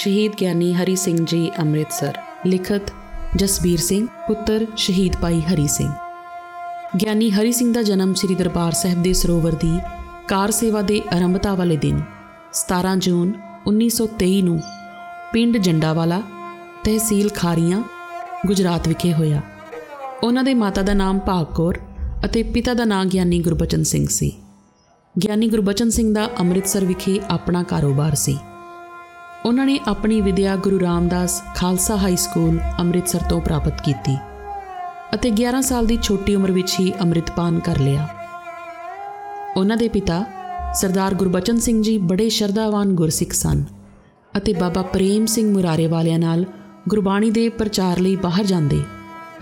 ਸ਼ਹੀਦ ਗਿਆਨੀ ਹਰੀ ਸਿੰਘ ਜੀ ਅੰਮ੍ਰਿਤਸਰ, ਲਿਖਤ ਜਸਬੀਰ ਸਿੰਘ, ਪੁੱਤਰ ਸ਼ਹੀਦ ਭਾਈ ਹਰੀ ਸਿੰਘ। ਗਿਆਨੀ ਹਰੀ ਸਿੰਘ ਦਾ ਜਨਮ ਸ੍ਰੀ ਦਰਬਾਰ ਸਾਹਿਬ ਦੇ ਸਰੋਵਰ ਦੀ ਕਾਰ ਸੇਵਾ ਦੇ ਆਰੰਭਤਾ ਵਾਲੇ ਦਿਨ 17 ਜੂਨ 1923 ਨੂੰ ਪਿੰਡ ਜੰਡਾਵਾਲਾ ਤਹਿਸੀਲ ਖਾਰੀਆਂ, ਗੁਜਰਾਤ ਵਿਖੇ ਹੋਇਆ। ਉਹਨਾਂ ਦੇ ਮਾਤਾ ਦਾ ਨਾਮ ਭਾਗਕੌਰ ਅਤੇ ਪਿਤਾ ਦਾ ਨਾਮ ਗਿਆਨੀ ਗੁਰਬਚਨ ਸਿੰਘ ਸੀ। ਗਿਆਨੀ ਗੁਰਬਚਨ ਸਿੰਘ ਦਾ ਅੰਮ੍ਰਿਤਸਰ ਵਿਖੇ ਆਪਣਾ ਕਾਰੋਬਾਰ ਸੀ। ਉਹਨਾਂ ਨੇ ਆਪਣੀ ਵਿਦਿਆ ਗੁਰੂ ਰਾਮਦਾਸ ਖਾਲਸਾ ਹਾਈ ਸਕੂਲ ਅੰਮ੍ਰਿਤਸਰ ਤੋਂ ਪ੍ਰਾਪਤ ਕੀਤੀ ਅਤੇ 11 ਸਾਲ ਦੀ ਛੋਟੀ ਉਮਰ ਵਿੱਚ ਹੀ ਅੰਮ੍ਰਿਤਪਾਨ ਕਰ ਲਿਆ। ਉਹਨਾਂ ਦੇ ਪਿਤਾ ਸਰਦਾਰ ਗੁਰਬਚਨ ਸਿੰਘ ਜੀ ਬੜੇ ਸ਼ਰਧਾਵਾਨ ਗੁਰਸਿੱਖ ਸਨ ਅਤੇ ਬਾਬਾ ਪ੍ਰੇਮ ਸਿੰਘ ਮੁਰਾਰੇ ਵਾਲਿਆਂ ਨਾਲ ਗੁਰਬਾਣੀ ਦੇ ਪ੍ਰਚਾਰ ਲਈ ਬਾਹਰ ਜਾਂਦੇ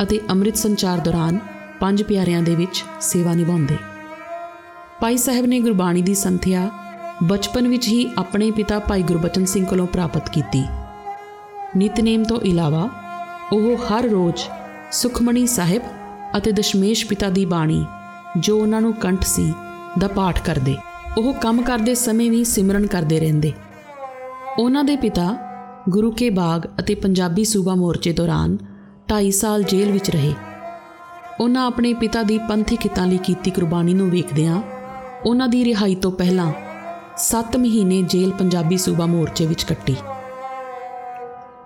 ਅਤੇ ਅੰਮ੍ਰਿਤ ਸੰਚਾਰ ਦੌਰਾਨ ਪੰਜ ਪਿਆਰਿਆਂ ਦੇ ਵਿੱਚ ਸੇਵਾ ਨਿਭਾਉਂਦੇ। ਭਾਈ ਸਾਹਿਬ ਨੇ ਗੁਰਬਾਣੀ ਦੀ ਸੰਥਿਆ ਬਚਪਨ ਵਿੱਚ ਹੀ ਆਪਣੇ ਪਿਤਾ ਭਾਈ ਗੁਰਬਚਨ ਸਿੰਘ ਕੋਲੋਂ ਪ੍ਰਾਪਤ ਕੀਤੀ। ਨਿਤਨੇਮ ਤੋਂ ਇਲਾਵਾ ਉਹ ਹਰ ਰੋਜ਼ ਸੁਖਮਣੀ ਸਾਹਿਬ ਅਤੇ ਦਸ਼ਮੇਸ਼ ਪਿਤਾ ਦੀ ਬਾਣੀ, ਜੋ ਉਹਨਾਂ ਨੂੰ ਕੰਠ ਸੀ, ਦਾ ਪਾਠ ਕਰਦੇ। ਉਹ ਕੰਮ ਕਰਦੇ ਸਮੇਂ ਵੀ ਸਿਮਰਨ ਕਰਦੇ ਰਹਿੰਦੇ। ਉਹਨਾਂ ਦੇ ਪਿਤਾ ਗੁਰੂ ਕੇ ਬਾਗ ਅਤੇ ਪੰਜਾਬੀ ਸੂਬਾ ਮੋਰਚੇ ਦੌਰਾਨ 2.5 ਸਾਲ ਜੇਲ੍ਹ ਵਿੱਚ ਰਹੇ। ਉਹਨਾਂ ਆਪਣੇ ਪਿਤਾ ਦੀ ਪੰਥੀ ਹਿੱਤਾਂ ਲਈ ਕੀਤੀ ਕੁਰਬਾਨੀ ਨੂੰ ਵੇਖਦਿਆਂ ਉਹਨਾਂ ਦੀ ਰਿਹਾਈ ਤੋਂ ਪਹਿਲਾਂ 7 ਮਹੀਨੇ ਜੇਲ੍ਹ ਪੰਜਾਬੀ ਸੂਬਾ ਮੋਰਚੇ ਵਿੱਚ ਕੱਟੀ।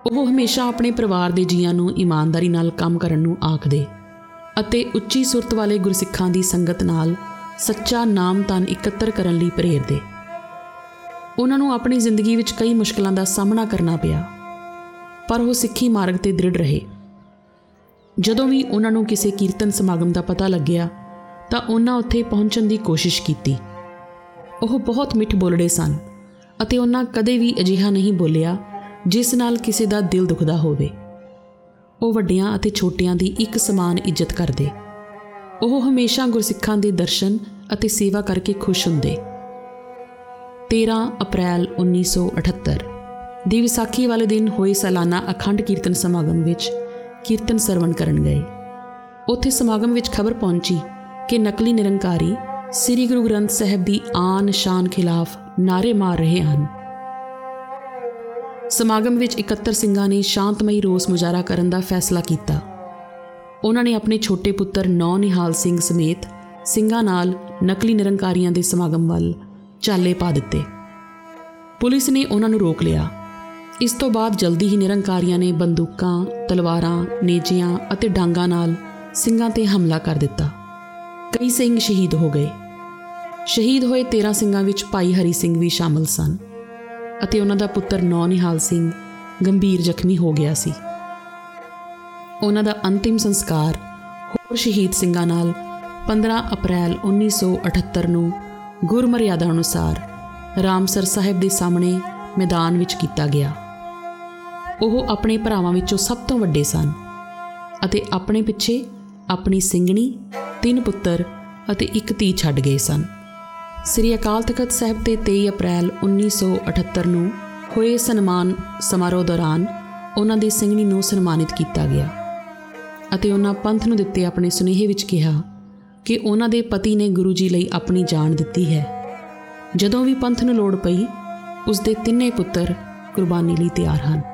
ਉਹ ਹਮੇਸ਼ਾ ਆਪਣੇ ਪਰਿਵਾਰ ਦੇ ਜੀਆਂ ਨੂੰ ਇਮਾਨਦਾਰੀ ਨਾਲ ਕੰਮ ਕਰਨ ਨੂੰ ਆਖਦੇ ਅਤੇ ਉੱਚੀ ਸੁਰਤ ਵਾਲੇ ਗੁਰਸਿੱਖਾਂ ਦੀ ਸੰਗਤ ਨਾਲ ਸੱਚਾ ਨਾਮ ਤਨ ਇਕੱਤਰ ਕਰਨ ਲਈ ਪ੍ਰੇਰਦੇ। ਉਹਨਾਂ ਨੂੰ ਆਪਣੀ ਜ਼ਿੰਦਗੀ ਵਿੱਚ ਕਈ ਮੁਸ਼ਕਲਾਂ ਦਾ ਸਾਹਮਣਾ ਕਰਨਾ ਪਿਆ, ਪਰ ਉਹ ਸਿੱਖੀ ਮਾਰਗ ਤੇ ਦ੍ਰਿੜ ਰਹੇ। ਜਦੋਂ ਵੀ ਉਹਨਾਂ ਨੂੰ ਕਿਸੇ ਕੀਰਤਨ ਸਮਾਗਮ ਦਾ ਪਤਾ ਲੱਗਿਆ ਤਾਂ ਉਹਨਾਂ ਉੱਥੇ ਪਹੁੰਚਣ ਦੀ ਕੋਸ਼ਿਸ਼ ਕੀਤੀ। ਉਹ ਬਹੁਤ ਮਿੱਠ ਬੋਲੜੇ ਸਨ ਅਤੇ ਉਹਨਾਂ ਕਦੇ ਵੀ ਅਜਿਹਾ ਨਹੀਂ ਬੋਲਿਆ ਜਿਸ ਨਾਲ ਕਿਸੇ ਦਾ ਦਿਲ ਦੁਖਦਾ ਹੋਵੇ। ਉਹ ਵੱਡਿਆਂ ਅਤੇ ਛੋਟਿਆਂ ਦੀ ਇੱਕ ਸਮਾਨ ਇੱਜ਼ਤ ਕਰਦੇ। ਉਹ ਹਮੇਸ਼ਾ ਗੁਰਸਿੱਖਾਂ ਦੇ ਦਰਸ਼ਨ ਅਤੇ ਸੇਵਾ ਕਰਕੇ ਖੁਸ਼ ਹੁੰਦੇ। 13 ਅਪ੍ਰੈਲ 1978 ਦੀ ਵਿਸਾਖੀ ਵਾਲੇ ਦਿਨ ਹੋਏ ਸਾਲਾਨਾ ਅਖੰਡ ਕੀਰਤਨ ਸਮਾਗਮ ਵਿੱਚ ਕੀਰਤਨ ਸਰਵਣ ਕਰਨ ਗਏ। ਉੱਥੇ ਸਮਾਗਮ ਵਿੱਚ ਖਬਰ ਪਹੁੰਚੀ ਕਿ ਨਕਲੀ ਨਿਰੰਕਾਰੀ ਸ੍ਰੀ ਗੁਰੂ ਗ੍ਰੰਥ ਸਾਹਿਬ ਦੀ ਆਨ ਸ਼ਾਨ ਖਿਲਾਫ ਨਾਰੇ ਮਾਰ ਰਹੇ ਹਨ। ਸਮਾਗਮ ਵਿੱਚ 71 ਸਿੰਘਾਂ ਨੇ ਸ਼ਾਂਤਮਈ ਰੋਸ ਮੁਜ਼ਾਹਰਾ ਕਰਨ ਦਾ ਫੈਸਲਾ ਕੀਤਾ। ਉਹਨਾਂ ਨੇ ਆਪਣੇ ਛੋਟੇ ਪੁੱਤਰ ਨੌ ਨਿਹਾਲ ਸਿੰਘ ਸਮੇਤ ਸਿੰਘਾਂ ਨਾਲ ਨਕਲੀ ਨਿਰੰਕਾਰੀਆਂ ਦੇ ਸਮਾਗਮ ਵੱਲ ਚਾਲੇ ਪਾ ਦਿੱਤੇ। ਪੁਲਿਸ ਨੇ ਉਹਨਾਂ ਨੂੰ ਰੋਕ ਲਿਆ। ਇਸ ਤੋਂ ਬਾਅਦ ਜਲਦੀ ਹੀ ਨਿਰੰਕਾਰੀਆਂ ਨੇ ਬੰਦੂਕਾਂ, ਤਲਵਾਰਾਂ, ਨੇਜੀਆਂ ਅਤੇ ਡਾਂਗਾਂ ਨਾਲ ਸਿੰਘਾਂ ਤੇ ਹਮਲਾ ਕਰ ਦਿੱਤਾ। ਕਈ ਸਿੰਘ ਸ਼ਹੀਦ ਹੋ ਗਏ। ਸ਼ਹੀਦ ਹੋਏ 13 ਸਿੰਘਾਂ ਵਿੱਚ ਭਾਈ ਹਰੀ ਸਿੰਘ ਵੀ ਸ਼ਾਮਲ ਸਨ ਅਤੇ ਉਹਨਾਂ ਦਾ ਪੁੱਤਰ ਨੌ ਨਿਹਾਲ ਸਿੰਘ ਗੰਭੀਰ ਜ਼ਖਮੀ ਹੋ ਗਿਆ ਸੀ। ਉਹਨਾਂ ਦਾ ਅੰਤਿਮ ਸੰਸਕਾਰ ਹੋਰ ਸ਼ਹੀਦ ਸਿੰਘਾਂ ਨਾਲ 15 ਅਪ੍ਰੈਲ 1978 ਨੂੰ ਗੁਰਮਰਿਆਦਾ ਅਨੁਸਾਰ ਰਾਮਸਰ ਸਾਹਿਬ ਦੇ ਸਾਹਮਣੇ ਮੈਦਾਨ ਵਿੱਚ ਕੀਤਾ ਗਿਆ। ਉਹ ਆਪਣੇ ਭਰਾਵਾਂ ਵਿੱਚੋਂ ਸਭ ਤੋਂ ਵੱਡੇ ਸਨ ਅਤੇ ਆਪਣੇ ਪਿੱਛੇ ਆਪਣੀ ਸਿੰਘਣੀ, ਤਿੰਨ ਪੁੱਤਰ ਅਤੇ ਇੱਕ ਧੀ ਛੱਡ ਗਏ ਸਨ। ਸ੍ਰੀ ਅਕਾਲ ਤਖਤ ਸਾਹਿਬ ਤੇ 23 ਅਪ੍ਰੈਲ 1978 ਨੂੰ ਹੋਏ ਸਨਮਾਨ ਸਮਾਰੋਹ ਦੌਰਾਨ ਉਹਨਾਂ ਦੀ ਸਿੰਘਣੀ ਨੂੰ ਸਨਮਾਨਿਤ ਕੀਤਾ ਗਿਆ ਅਤੇ ਉਹਨਾਂ ਪੰਥ ਨੂੰ ਦਿੱਤੇ ਆਪਣੇ ਸੁਨੇਹੇ ਵਿੱਚ ਕਿਹਾ ਕਿ ਉਹਨਾਂ ਦੇ ਪਤੀ ਨੇ ਗੁਰੂ ਜੀ ਲਈ ਆਪਣੀ ਜਾਨ ਦਿੱਤੀ ਹੈ। ਜਦੋਂ ਵੀ ਪੰਥ ਨੂੰ ਲੋੜ ਪਈ, ਉਸ ਦੇ ਤਿੰਨੇ ਪੁੱਤਰ ਕੁਰਬਾਨੀ ਲਈ ਤਿਆਰ ਹਨ।